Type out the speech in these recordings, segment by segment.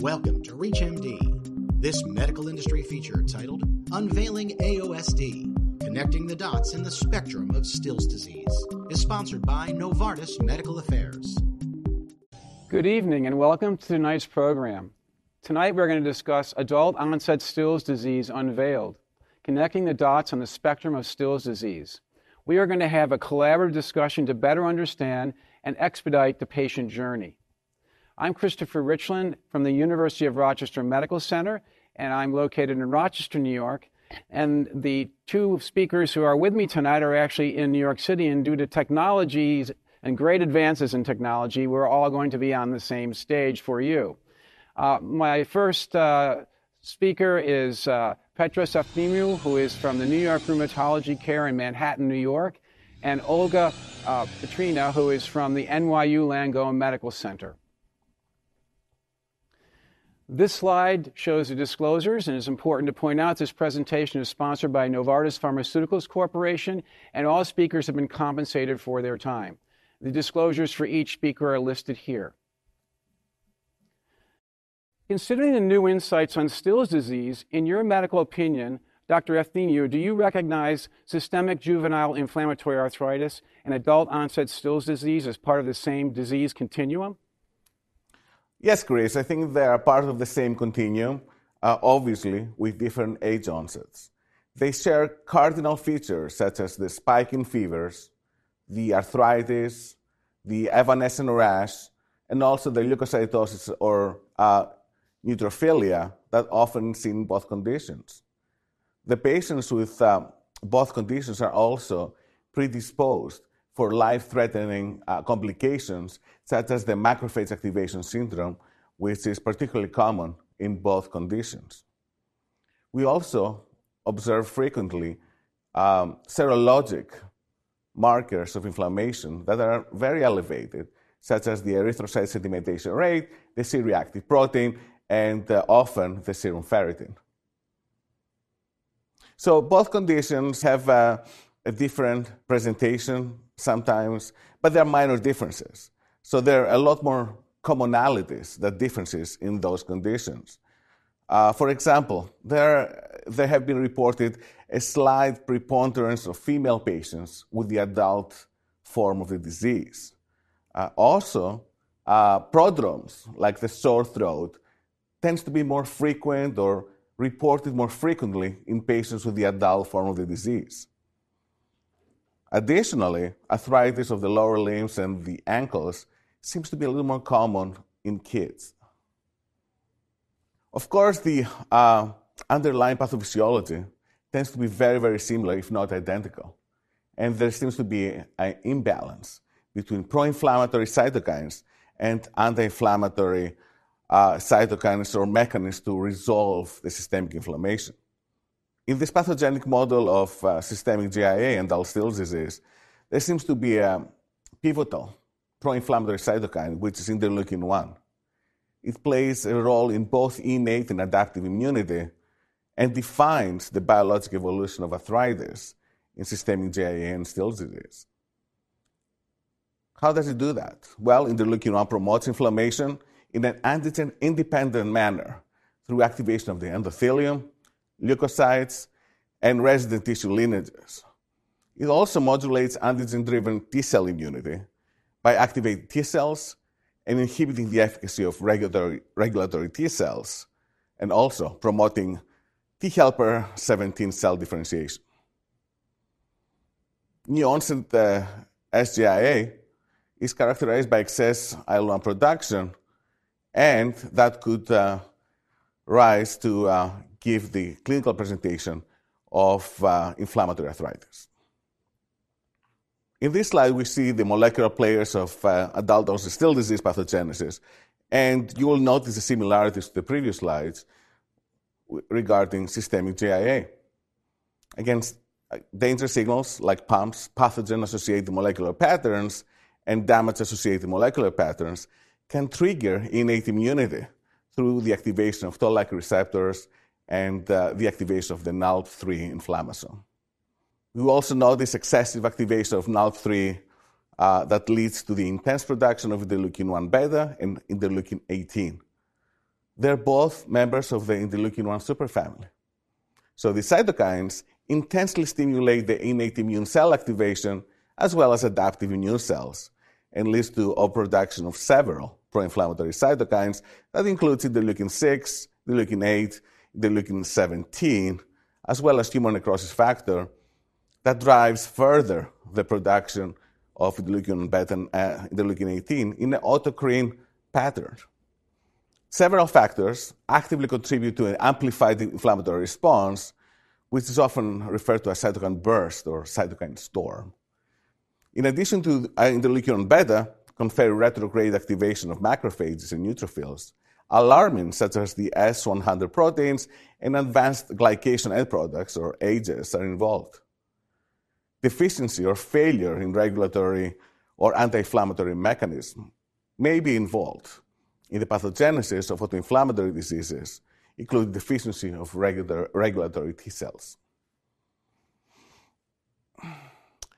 Welcome to ReachMD. This medical industry feature titled Unveiling AOSD Connecting the Dots in the Spectrum of Still's Disease is sponsored by Novartis Medical Affairs. Good evening and welcome to tonight's program. Tonight we're going to discuss adult onset Still's disease unveiled, connecting the dots on the spectrum of Still's disease. We are going to have a collaborative discussion to better understand and expedite the patient journey. I'm Christopher Ritchlin from the University of Rochester Medical Center, and I'm located in Rochester, New York. And the two speakers who are with me tonight are actually in New York City, and due to technologies and great advances in technology, we're all going to be on the same stage for you. Uh, my first uh, speaker is uh, Petros Efthimiou, who is from the New York Rheumatology Care in Manhattan, New York, and Olga uh, Petryna, who is from the NYU Langone Medical Center. This slide shows the disclosures, and it's important to point out this presentation is sponsored by Novartis Pharmaceuticals Corporation, and all speakers have been compensated for their time. The disclosures for each speaker are listed here. Considering the new insights on Still's disease, in your medical opinion, Dr. Efthimiou, do you recognize systemic juvenile inflammatory arthritis and adult onset Still's disease as part of the same disease continuum? Yes, Chris, I think they are part of the same continuum, uh, obviously, with different age onsets. They share cardinal features such as the spike in fevers, the arthritis, the evanescent rash, and also the leukocytosis or uh, neutrophilia that often seen in both conditions. The patients with uh, both conditions are also predisposed for life threatening uh, complications, such as the macrophage activation syndrome, which is particularly common in both conditions. We also observe frequently um, serologic markers of inflammation that are very elevated, such as the erythrocyte sedimentation rate, the C reactive protein, and uh, often the serum ferritin. So both conditions have uh, a different presentation sometimes, but there are minor differences. So there are a lot more commonalities than differences in those conditions. Uh, for example, there, there have been reported a slight preponderance of female patients with the adult form of the disease. Uh, also, uh, prodromes like the sore throat tends to be more frequent or reported more frequently in patients with the adult form of the disease. Additionally, arthritis of the lower limbs and the ankles seems to be a little more common in kids. Of course, the uh, underlying pathophysiology tends to be very, very similar, if not identical. And there seems to be an imbalance between pro inflammatory cytokines and anti inflammatory uh, cytokines or mechanisms to resolve the systemic inflammation. In this pathogenic model of uh, systemic JIA and Still's disease, there seems to be a pivotal pro-inflammatory cytokine, which is interleukin 1. It plays a role in both innate and adaptive immunity and defines the biologic evolution of arthritis in systemic JIA and Still's disease. How does it do that? Well, interleukin 1 promotes inflammation in an antigen independent manner through activation of the endothelium, leukocytes, and resident tissue lineages. It also modulates antigen driven T cell immunity by activating T cells and inhibiting the efficacy of regulatory, regulatory T cells, and also promoting T helper 17 cell differentiation. New onset uh, SJIA is characterized by excess IL 1 production and that could uh, rise to uh, give the clinical presentation of uh, inflammatory arthritis. In this slide, we see the molecular players of uh, adult onset Still disease pathogenesis, and you will notice the similarities to the previous slides regarding systemic JIA. Against uh, danger signals like PAMPs, pathogen associated molecular patterns, and damage associated molecular patterns can trigger innate immunity through the activation of toll-like receptors and uh, the activation of the NALP3 inflammasome. We also notice excessive activation of NALP3 uh, that leads to the intense production of interleukin 1 beta and interleukin 18. they're both members of the interleukin 1 superfamily. So the cytokines intensely stimulate the innate immune cell activation as well as adaptive immune cells and leads to overproduction of several pro-inflammatory cytokines that includes interleukin 6, interleukin 8, interleukin 17, as well as tumor necrosis factor that drives further the production of interleukin beta uh, interleukin 18 in an autocrine pattern. Several factors actively contribute to an amplified inflammatory response, which is often referred to as cytokine burst or cytokine storm. In addition to uh, interleukin beta, confer retrograde activation of macrophages and neutrophils, alarmins such as the S100 proteins and advanced glycation end products or AGEs are involved. Deficiency or failure in regulatory or anti-inflammatory mechanism may be involved in the pathogenesis of autoinflammatory diseases, including deficiency of regular, regulatory T cells.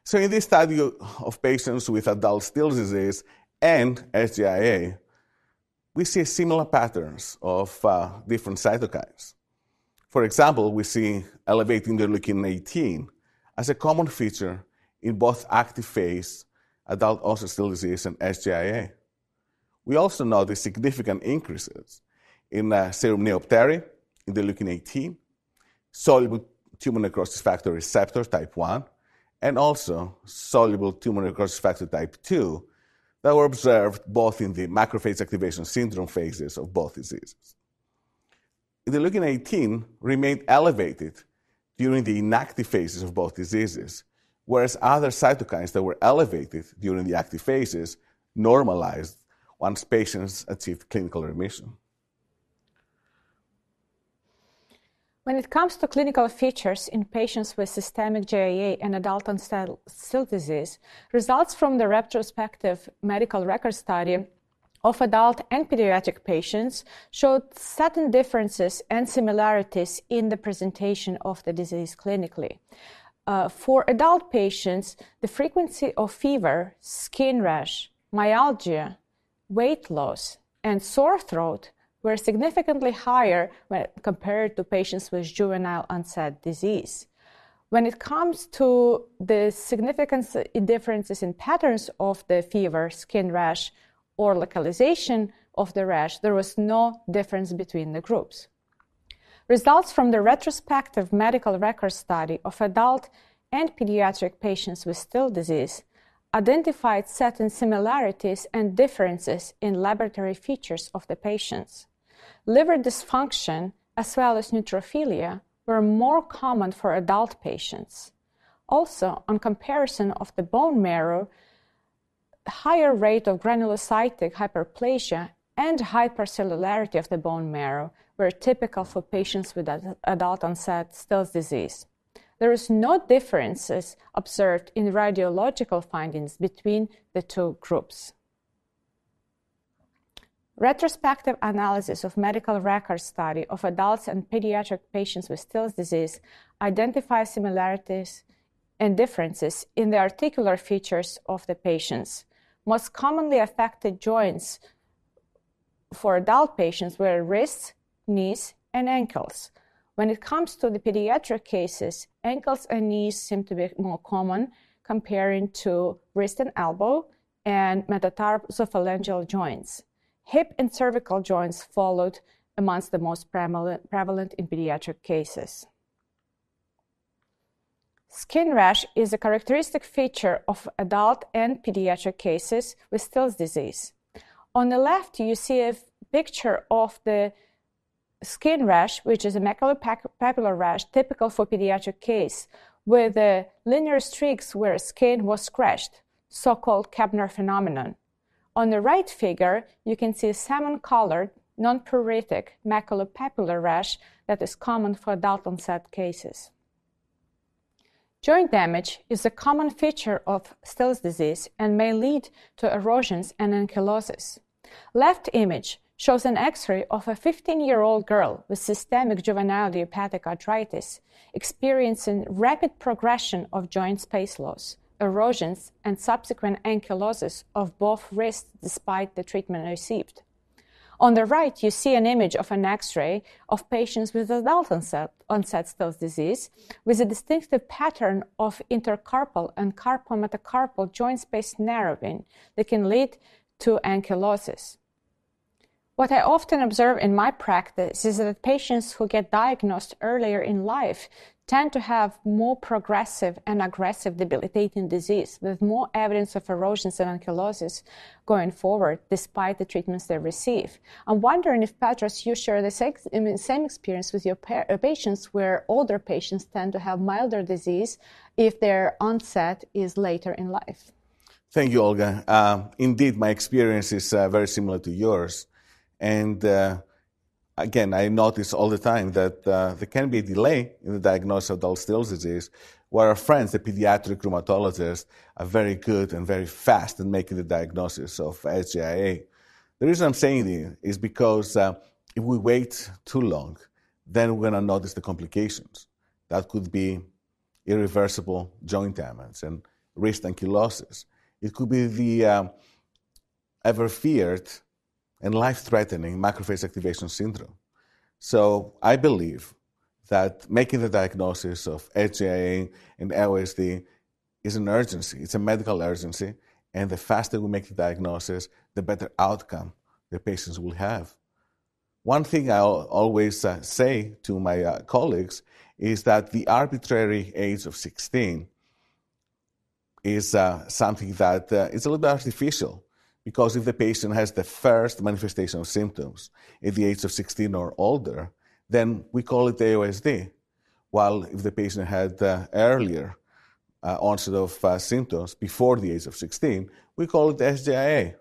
So, in this study of patients with adult Still's disease and SJIA, we see similar patterns of uh, different cytokines. For example, we see elevated interleukin 18 as a common feature in both active phase adult onset disease and SJIA. We also notice significant increases in uh, serum neopterin, interleukin 18, soluble tumor necrosis factor receptor type 1, and also soluble tumor necrosis factor type 2 that were observed both in the macrophage activation syndrome phases of both diseases. Interleukin 18 remained elevated during the inactive phases of both diseases, whereas other cytokines that were elevated during the active phases normalized once patients achieved clinical remission. When it comes to clinical features in patients with systemic JIA and adult onset Still disease, results from the retrospective medical record study of adult and pediatric patients showed certain differences and similarities in the presentation of the disease clinically. Uh, for adult patients, the frequency of fever, skin rash, myalgia, weight loss, and sore throat were significantly higher when compared to patients with juvenile onset disease. When it comes to the significant differences in patterns of the fever, skin rash, or localization of the rash, there was no difference between the groups. Results from the retrospective medical record study of adult and pediatric patients with Still disease identified certain similarities and differences in laboratory features of the patients. Liver dysfunction, as well as neutrophilia, were more common for adult patients. Also, on comparison of the bone marrow, higher rate of granulocytic hyperplasia and hypercellularity of the bone marrow were typical for patients with adult onset Still's disease there is no differences observed in radiological findings between the two groups. Retrospective analysis of medical record study of adults and pediatric patients with Still's disease identifies similarities and differences in the articular features of the patients. Most commonly affected joints for adult patients were wrists, knees, and ankles. When it comes to the pediatric cases, ankles and knees seem to be more common comparing to wrist and elbow and metatarsophalangeal joints. Hip and cervical joints followed amongst the most prevalent in pediatric cases. Skin rash is a characteristic feature of adult and pediatric cases with Still's disease. On the left, you see a picture of the skin rash, which is a maculopapular rash typical for pediatric case, with the linear streaks where skin was scratched, so-called Koebner phenomenon. On the right figure, you can see salmon-colored, non-pruritic maculopapular rash that is common for adult onset cases. Joint damage is a common feature of Still's disease and may lead to erosions and ankylosis. Left image shows an x-ray of a 15-year-old girl with systemic juvenile idiopathic arthritis experiencing rapid progression of joint space loss, erosions, and subsequent ankylosis of both wrists despite the treatment received. On the right, you see an image of an X-ray of patients with adult onset, onset Still's disease with a distinctive pattern of intercarpal and carpometacarpal joint space narrowing that can lead to ankylosis. What I often observe in my practice is that patients who get diagnosed earlier in life tend to have more progressive and aggressive debilitating disease with more evidence of erosions and ankylosis going forward despite the treatments they receive. I'm wondering if Petros, you share the same experience with your uh, patients where older patients tend to have milder disease if their onset is later in life. Thank you, Olga. Uh, indeed, my experience is uh, very similar to yours. And uh, again, I notice all the time that uh, there can be a delay in the diagnosis of adult Still's disease, where our friends, the pediatric rheumatologists, are very good and very fast in making the diagnosis of SJIA. The reason I'm saying this is because uh, if we wait too long, then we're going to notice the complications. That could be irreversible joint damage and wrist ankylosis. It could be the um, ever feared and life threatening macrophage activation syndrome. So I believe that making the diagnosis of SJIA and AOSD is an urgency. It's a medical urgency. And the faster we make the diagnosis, the better outcome the patients will have. One thing I always uh, say to my uh, colleagues is that the arbitrary age of 16 is uh, something that uh, is a little bit artificial. Because if the patient has the first manifestation of symptoms at the age of 16 or older, then we call it AOSD. While if the patient had uh, earlier uh, onset of uh, symptoms before the age of 16, we call it SJIA.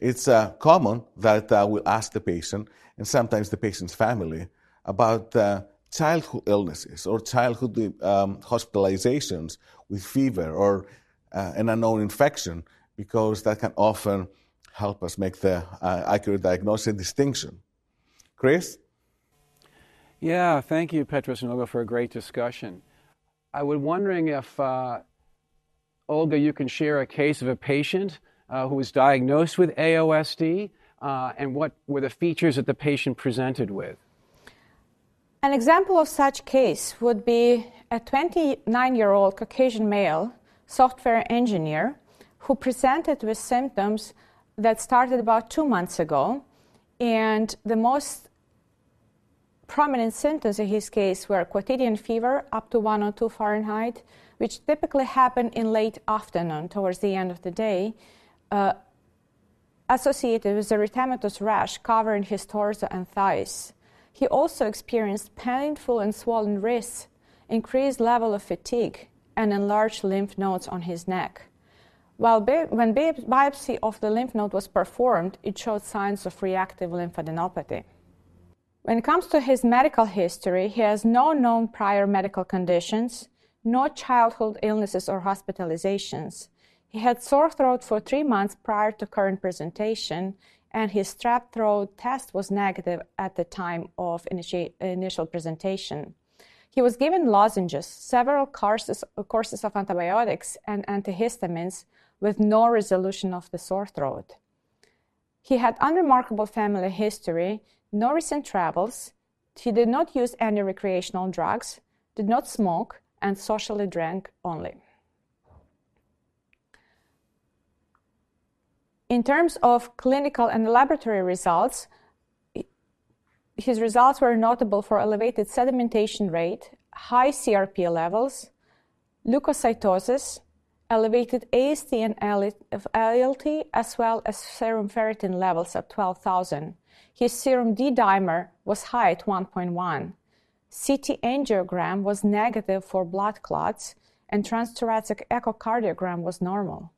It's uh, common that uh, we'll ask the patient, and sometimes the patient's family, about uh, childhood illnesses or childhood um, hospitalizations with fever or an unknown infection because that can often help us make the uh, accurate diagnosis and distinction. Chris? Yeah, thank you, Petros and Olga, for a great discussion. I was wondering if, uh, Olga, you can share a case of a patient uh, who was diagnosed with AOSD uh, and what were the features that the patient presented with. An example of such case would be a 29 year old Caucasian male software engineer who presented with symptoms that started about two months ago. And the most prominent symptoms in his case were quotidian fever up to 102 Fahrenheit, which typically happen in late afternoon towards the end of the day, uh, associated with erythematous rash covering his torso and thighs. He also experienced painful and swollen wrists, increased level of fatigue, and enlarged lymph nodes on his neck. While bi- when bi- biopsy of the lymph node was performed, it showed signs of reactive lymphadenopathy. When it comes to his medical history, he has no known prior medical conditions, no childhood illnesses or hospitalizations. He had sore throat for three months prior to current presentation, and his strep throat test was negative at the time of initi- initial presentation. He was given lozenges, several courses, courses of antibiotics, and antihistamines with no resolution of the sore throat. He had unremarkable family history, no recent travels. He did not use any recreational drugs, did not smoke, and socially drank only. In terms of clinical and laboratory results, his results were notable for elevated sedimentation rate, high CRP levels, leukocytosis, elevated AST and ALT, as well as serum ferritin levels at 12,000. His serum D dimer was high at 1.1. CT angiogram was negative for blood clots, and transthoracic echocardiogram was normal.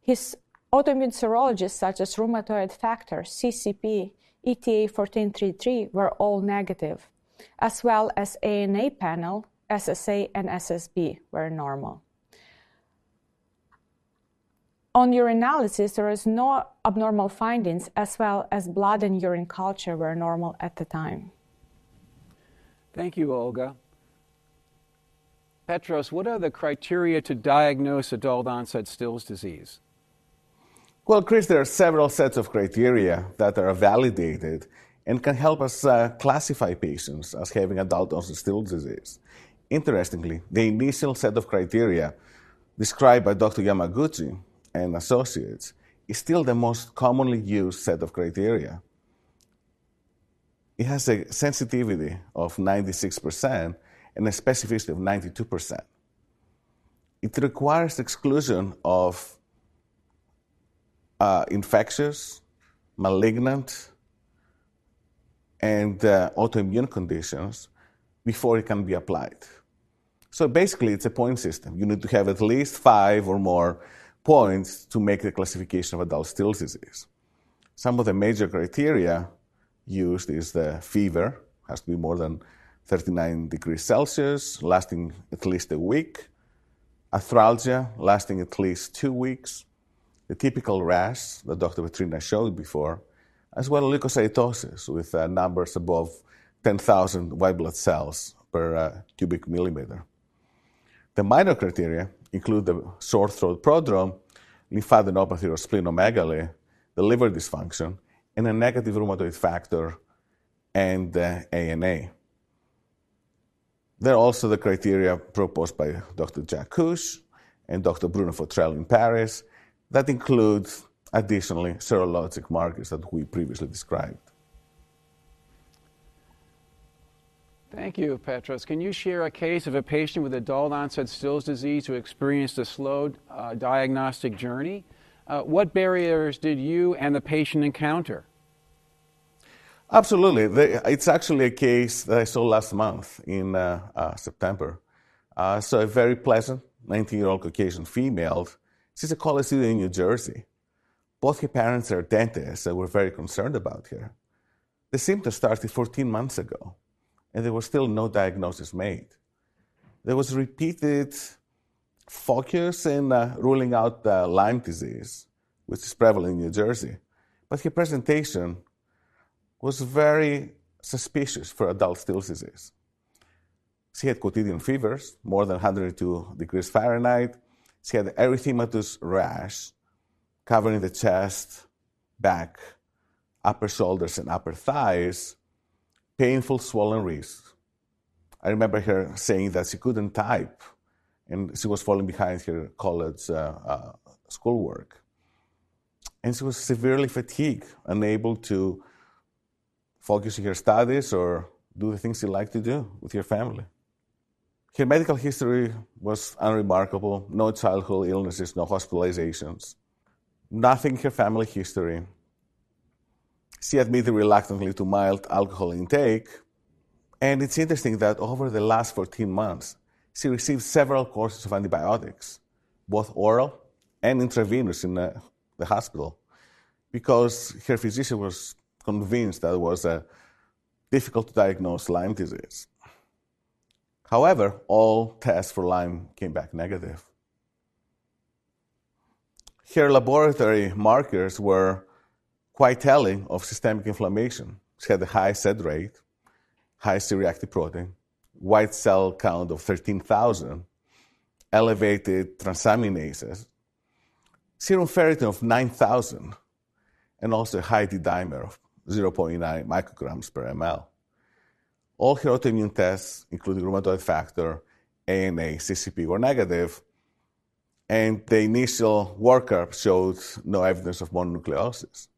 His autoimmune serologies, such as rheumatoid factor, CCP, ETA 1433, were all negative, as well as ANA panel, SSA, and SSB were normal. On your urinalysis, there is no abnormal findings, as well as blood and urine culture were normal at the time. Thank you, Olga. Petros, what are the criteria to diagnose adult onset Still's disease? Well, Chris, there are several sets of criteria that are validated and can help us uh, classify patients as having adult onset Still's disease. Interestingly, the initial set of criteria described by Dr. Yamaguchi and associates is still the most commonly used set of criteria. It has a sensitivity of 96% and a specificity of 92%. It requires exclusion of uh, infectious, malignant, and uh, autoimmune conditions before it can be applied. So basically, it's a point system. You need to have at least five or more points to make the classification of adult Still's disease. Some of the major criteria used is the fever, has to be more than 39 degrees Celsius, lasting at least a week, arthralgia, lasting at least two weeks, the typical rash that Dr. Petryna showed before, as well as leukocytosis with uh, numbers above 10,000 white blood cells per uh, cubic millimeter. The minor criteria include the sore throat prodrome, lymphadenopathy or splenomegaly, the liver dysfunction, and a negative rheumatoid factor and uh, ANA. There are also the criteria proposed by Dr. Jack Cush and Dr. Bruno Fautrel in Paris that include additionally serologic markers that we previously described. Thank you, Petros. Can you share a case of a patient with adult onset Still's disease who experienced a slow uh, diagnostic journey? Uh, what barriers did you and the patient encounter? Absolutely. It's actually a case that I saw last month in uh, uh September. Uh, so, a very pleasant 19 year old Caucasian female. She's a college student in New Jersey. Both her parents are dentists and we're very concerned about her. The symptoms started 14 months ago, and there was still no diagnosis made. There was repeated focus in uh, ruling out Lyme disease, which is prevalent in New Jersey. But her presentation was very suspicious for adult Still's disease. She had quotidian fevers, more than 102 degrees Fahrenheit. She had erythematous rash covering the chest, back, upper shoulders, and upper thighs, painful swollen wrists. I remember her saying that she couldn't type and she was falling behind her college uh, uh, schoolwork. And she was severely fatigued, unable to focus on her studies or do the things she liked to do with her family. Her medical history was unremarkable no childhood illnesses, no hospitalizations, nothing in her family history. She admitted reluctantly to mild alcohol intake. And it's interesting that over the last 14 months, she received several courses of antibiotics, both oral and intravenous in the, the hospital, because her physician was convinced that it was a difficult to diagnose Lyme disease. However, all tests for Lyme came back negative. Her laboratory markers were quite telling of systemic inflammation. She had a high SED rate, high C-reactive protein, white cell count of 13,000, elevated transaminases, serum ferritin of 9,000, and also a high D-dimer of 0.9 micrograms per ml. All her autoimmune tests, including rheumatoid factor, ANA, CCP, were negative, and the initial workup showed no evidence of mononucleosis.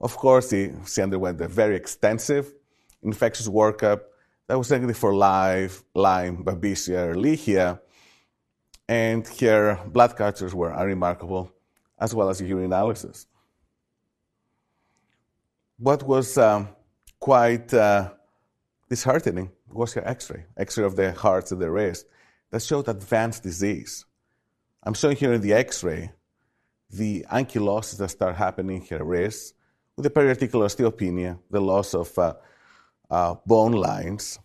Of course, she underwent a very extensive infectious workup that was negative for Lyme, Lyme, Babesia, Ehrlichia, and her blood cultures were unremarkable, as well as urine urinalysis. What was um, quite uh, disheartening was her X-ray, X-ray of the hearts and the wrist, that showed advanced disease. I'm showing here in the X-ray the ankylosing that start happening in her wrist, with the periarticular osteopenia, the loss of uh, uh, bone lines,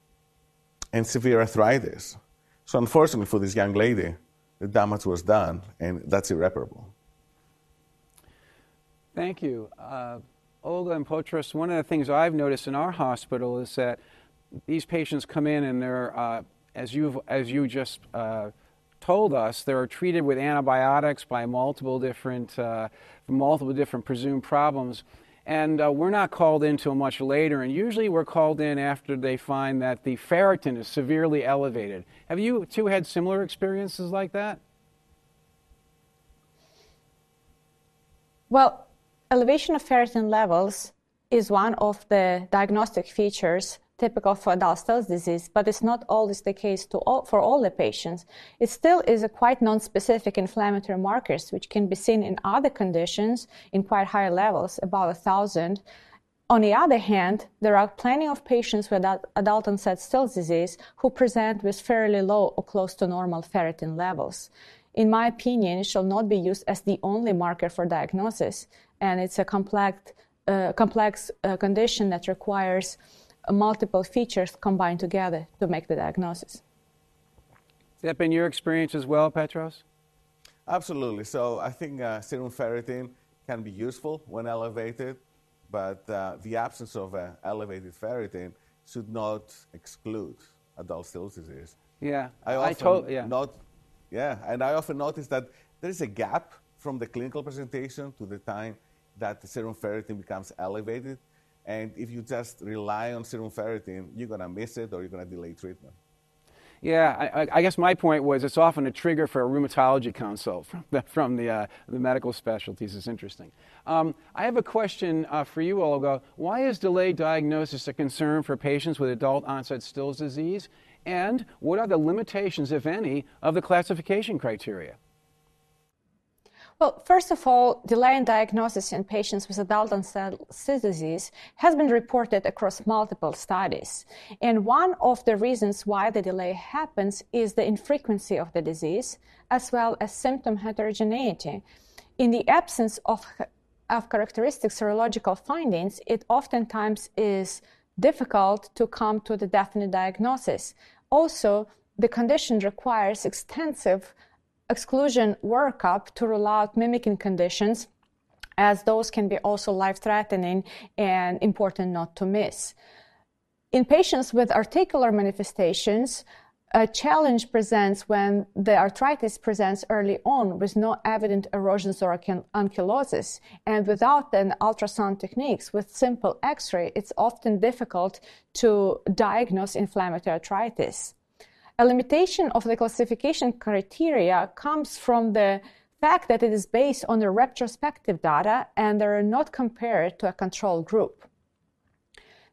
and severe arthritis. So, unfortunately for this young lady, the damage was done, and that's irreparable. Thank you. Uh, Olga and Petros, one of the things I've noticed in our hospital is that these patients come in and they're, uh, as, you as you just uh, told us they're treated with antibiotics by multiple different, uh, multiple different presumed problems. And uh, we're not called in until much later, and usually we're called in after they find that the ferritin is severely elevated. Have you two had similar experiences like that? Well, elevation of ferritin levels is one of the diagnostic features typical for adult Still's disease, but it's not always the case all, for all the patients. It still is a quite non-specific inflammatory markers, which can be seen in other conditions in quite high levels, about a thousand. On the other hand, there are plenty of patients with adult onset Still's disease who present with fairly low or close to normal ferritin levels. In my opinion, it shall not be used as the only marker for diagnosis, and it's a complex uh, complex uh, condition that requires multiple features combined together to make the diagnosis. Has that been your experience as well, Petros? Absolutely. So I think uh, serum ferritin can be useful when elevated, but uh, the absence of uh, elevated ferritin should not exclude adult Still's disease. Yeah, I often I told, yeah. Not, yeah, and I often notice that there is a gap from the clinical presentation to the time that the serum ferritin becomes elevated. And if you just rely on serum ferritin, you're going to miss it or you're going to delay treatment. Yeah, I, I, guess my point was it's often a trigger for a rheumatology consult from the, from the, uh, the medical specialties. It's interesting. Um, I have a question uh, for you, Olga. Why is delayed diagnosis a concern for patients with adult onset Still's disease? And what are the limitations, if any, of the classification criteria? Well, first of all, delay in diagnosis in patients with adult onset disease has been reported across multiple studies. And one of the reasons why the delay happens is the infrequency of the disease, as well as symptom heterogeneity. In the absence of, of characteristic serological findings, it oftentimes is difficult to come to the definite diagnosis. Also, the condition requires extensive exclusion workup to rule out mimicking conditions as those can be also life threatening and important not to miss. In patients with articular manifestations, a challenge presents when the arthritis presents early on with no evident erosions or ankylosis. And without an ultrasound techniques with simple x-ray, it's often difficult to diagnose inflammatory arthritis. A limitation of the classification criteria comes from the fact that it is based on the retrospective data and they are not compared to a control group.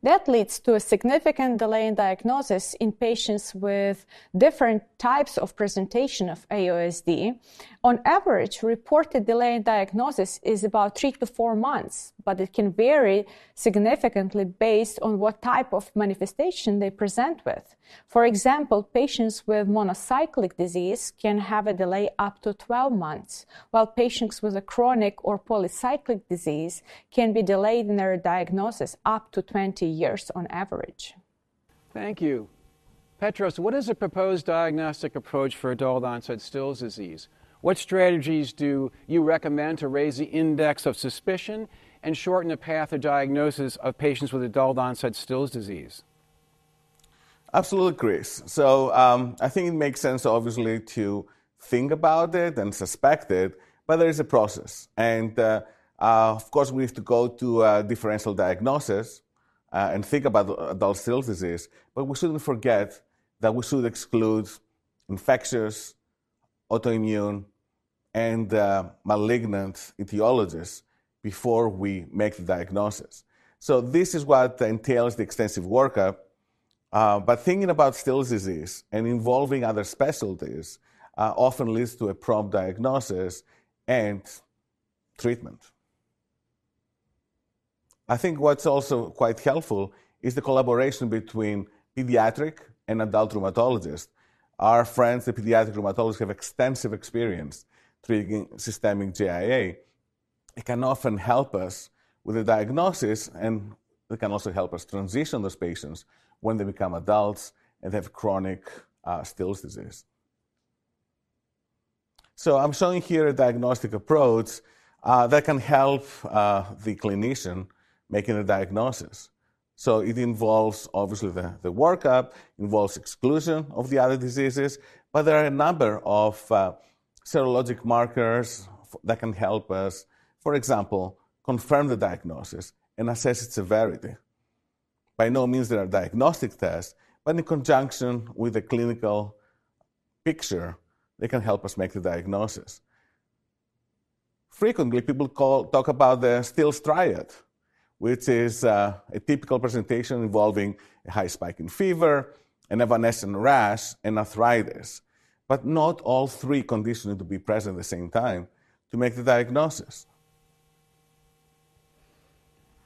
That leads to a significant delay in diagnosis in patients with different types of presentation of AOSD. On average, reported delay in diagnosis is about three to four months, but it can vary significantly based on what type of manifestation they present with. For example, patients with monocyclic disease can have a delay up to 12 months, while patients with a chronic or polycyclic disease can be delayed in their diagnosis up to 20 years on average. Thank you. Petros, what is the proposed diagnostic approach for adult onset Still's disease? What strategies do you recommend to raise the index of suspicion and shorten the path of diagnosis of patients with adult onset Still's disease? Absolutely, Chris. So um, I think it makes sense, obviously, to think about it and suspect it, but there is a process. And uh, uh, of course, we have to go to a differential diagnosis uh, and think about adult Still's disease, but we shouldn't forget that we should exclude infectious, autoimmune, and uh, malignant etiologies before we make the diagnosis. So this is what entails the extensive workup. Uh, but thinking about Still's disease and involving other specialties uh, often leads to a prompt diagnosis and treatment. I think what's also quite helpful is the collaboration between pediatric and adult rheumatologists. Our friends, the pediatric rheumatologists, have extensive experience treating systemic JIA it can often help us with the diagnosis and it can also help us transition those patients when they become adults and have chronic uh, Still's disease. So I'm showing here a diagnostic approach uh, that can help uh, the clinician making a diagnosis. So it involves obviously the, the workup, involves exclusion of the other diseases, but there are a number of uh, serologic markers that can help us, for example, confirm the diagnosis and assess its severity. By no means there are diagnostic tests, but in conjunction with a clinical picture, they can help us make the diagnosis. Frequently, people call, talk about the Still's triad, which is uh, a typical presentation involving a high spike in fever, an evanescent rash, and arthritis. But not all three conditions need to be present at the same time to make the diagnosis.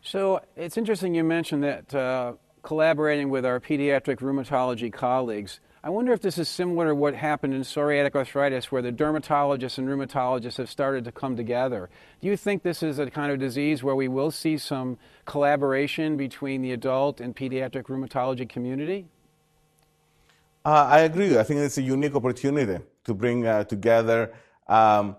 So it's interesting you mentioned that uh, collaborating with our pediatric rheumatology colleagues. I wonder if this is similar to what happened in psoriatic arthritis, where the dermatologists and rheumatologists have started to come together. Do you think this is a kind of disease where we will see some collaboration between the adult and pediatric rheumatology community? Uh, I agree. I think it's a unique opportunity to bring uh, together um,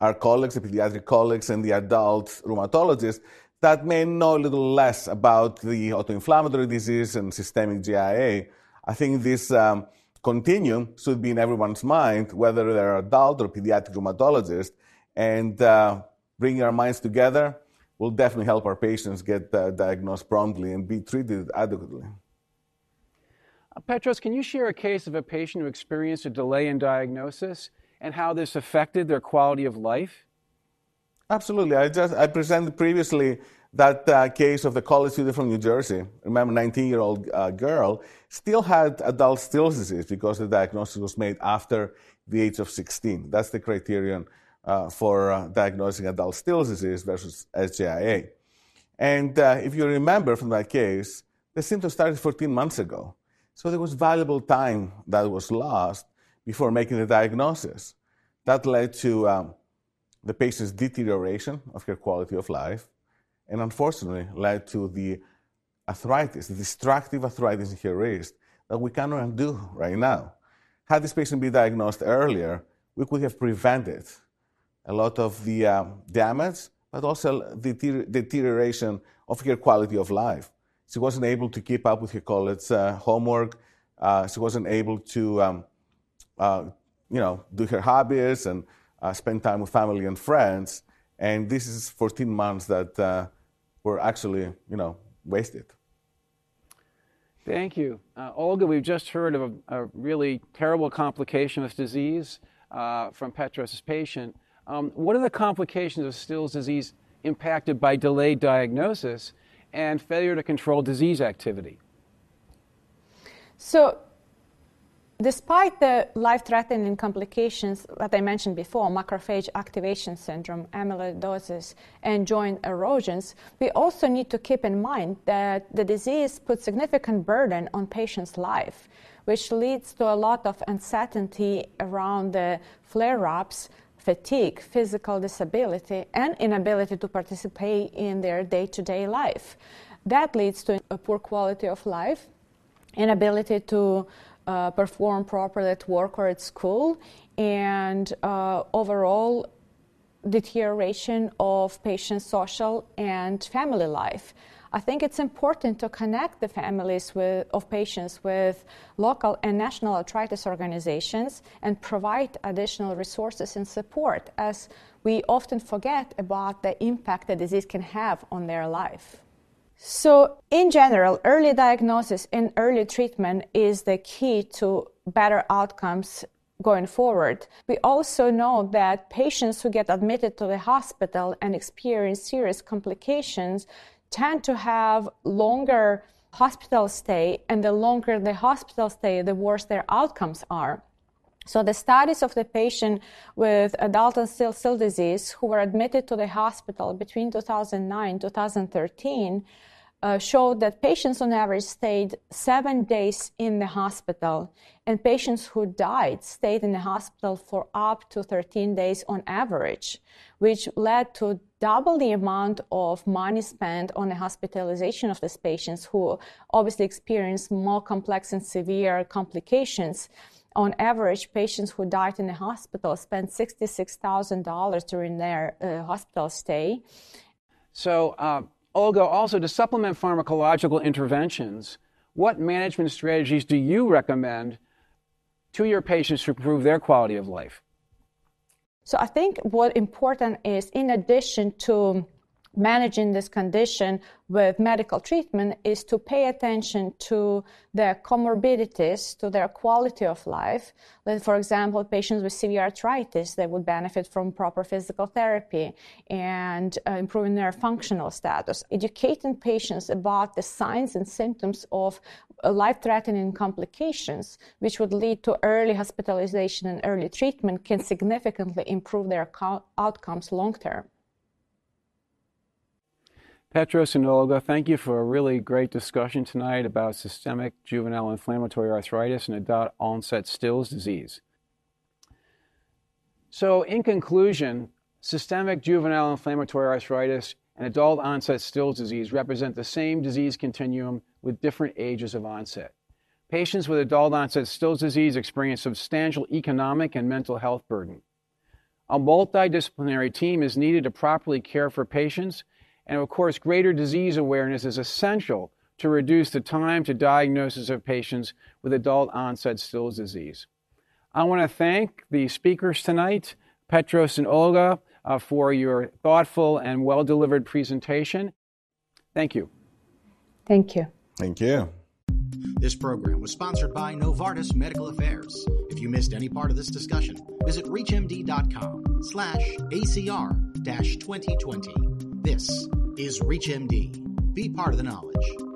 our colleagues, the pediatric colleagues, and the adult rheumatologists that may know a little less about the autoinflammatory disease and systemic JIA. I think this um, continuum should be in everyone's mind, whether they're adult or pediatric rheumatologist, and uh, bringing our minds together will definitely help our patients get uh, diagnosed promptly and be treated adequately. Uh, Petros, can you share a case of a patient who experienced a delay in diagnosis and how this affected their quality of life? Absolutely. I just I presented previously that uh, case of the college student from New Jersey. Remember, 19-year-old uh, girl still had adult Still's disease because the diagnosis was made after the age of 16. That's the criterion uh, for uh, diagnosing adult Still's disease versus SJIA. And uh, if you remember from that case, the symptoms started 14 months ago. So there was valuable time that was lost before making the diagnosis. That led to um, the patient's deterioration of her quality of life, and unfortunately led to the arthritis, the destructive arthritis in her wrist that we cannot undo right now. Had this patient been diagnosed earlier, we could have prevented a lot of the um, damage, but also the deterioration of her quality of life. She wasn't able to keep up with her college uh, homework. Uh, she wasn't able to, um, uh, you know, do her hobbies and uh, spend time with family and friends. And this is 14 months that uh, were actually, you know, wasted. Thank you. Uh, Olga, we've just heard of a, a really terrible complication of disease uh, from Petros' patient. Um, what are the complications of Still's disease impacted by delayed diagnosis and failure to control disease activity? So, Despite the life threatening complications that I mentioned before, macrophage activation syndrome, amyloidosis, and joint erosions, we also need to keep in mind that the disease puts significant burden on patients' life, which leads to a lot of uncertainty around the flare ups, fatigue, physical disability, and inability to participate in their day to day life. That leads to a poor quality of life, inability to uh, perform properly at work or at school, and uh, overall deterioration of patients' social and family life. I think it's important to connect the families with, of patients with local and national arthritis organizations and provide additional resources and support as we often forget about the impact the disease can have on their life. So, in general, early diagnosis and early treatment is the key to better outcomes going forward. We also know that patients who get admitted to the hospital and experience serious complications tend to have longer hospital stay, and the longer the hospital stay, the worse their outcomes are. So the studies of the patient with adult and still, still disease who were admitted to the hospital between 2009 2013 uh, showed that patients on average stayed seven days in the hospital, and patients who died stayed in the hospital for up to 13 days on average, which led to double the amount of money spent on the hospitalization of these patients who obviously experienced more complex and severe complications on average, patients who died in the hospital spent $66,000 during their uh, hospital stay. So, uh, Olga, also to supplement pharmacological interventions, what management strategies do you recommend to your patients to improve their quality of life? So I think what important is in addition to managing this condition with medical treatment is to pay attention to their comorbidities, to their quality of life. Like for example, patients with severe arthritis, they would benefit from proper physical therapy and uh, improving their functional status. Educating patients about the signs and symptoms of uh, life-threatening complications, which would lead to early hospitalization and early treatment, can significantly improve their co- outcomes long term. Petros and Olga, thank you for a really great discussion tonight about systemic juvenile inflammatory arthritis and adult onset Still's disease. So, in conclusion, systemic juvenile inflammatory arthritis and adult onset Still's disease represent the same disease continuum with different ages of onset. Patients with adult onset Still's disease experience substantial economic and mental health burden. A multidisciplinary team is needed to properly care for patients and of course, greater disease awareness is essential to reduce the time to diagnosis of patients with adult onset Still's disease. I want to thank the speakers tonight, Petros and Olga, uh, for your thoughtful and well delivered presentation. Thank you. Thank you. Thank you. This program was sponsored by Novartis Medical Affairs. If you missed any part of this discussion, visit reachmd.com slash ACR 2020. This is ReachMD. Be part of the knowledge.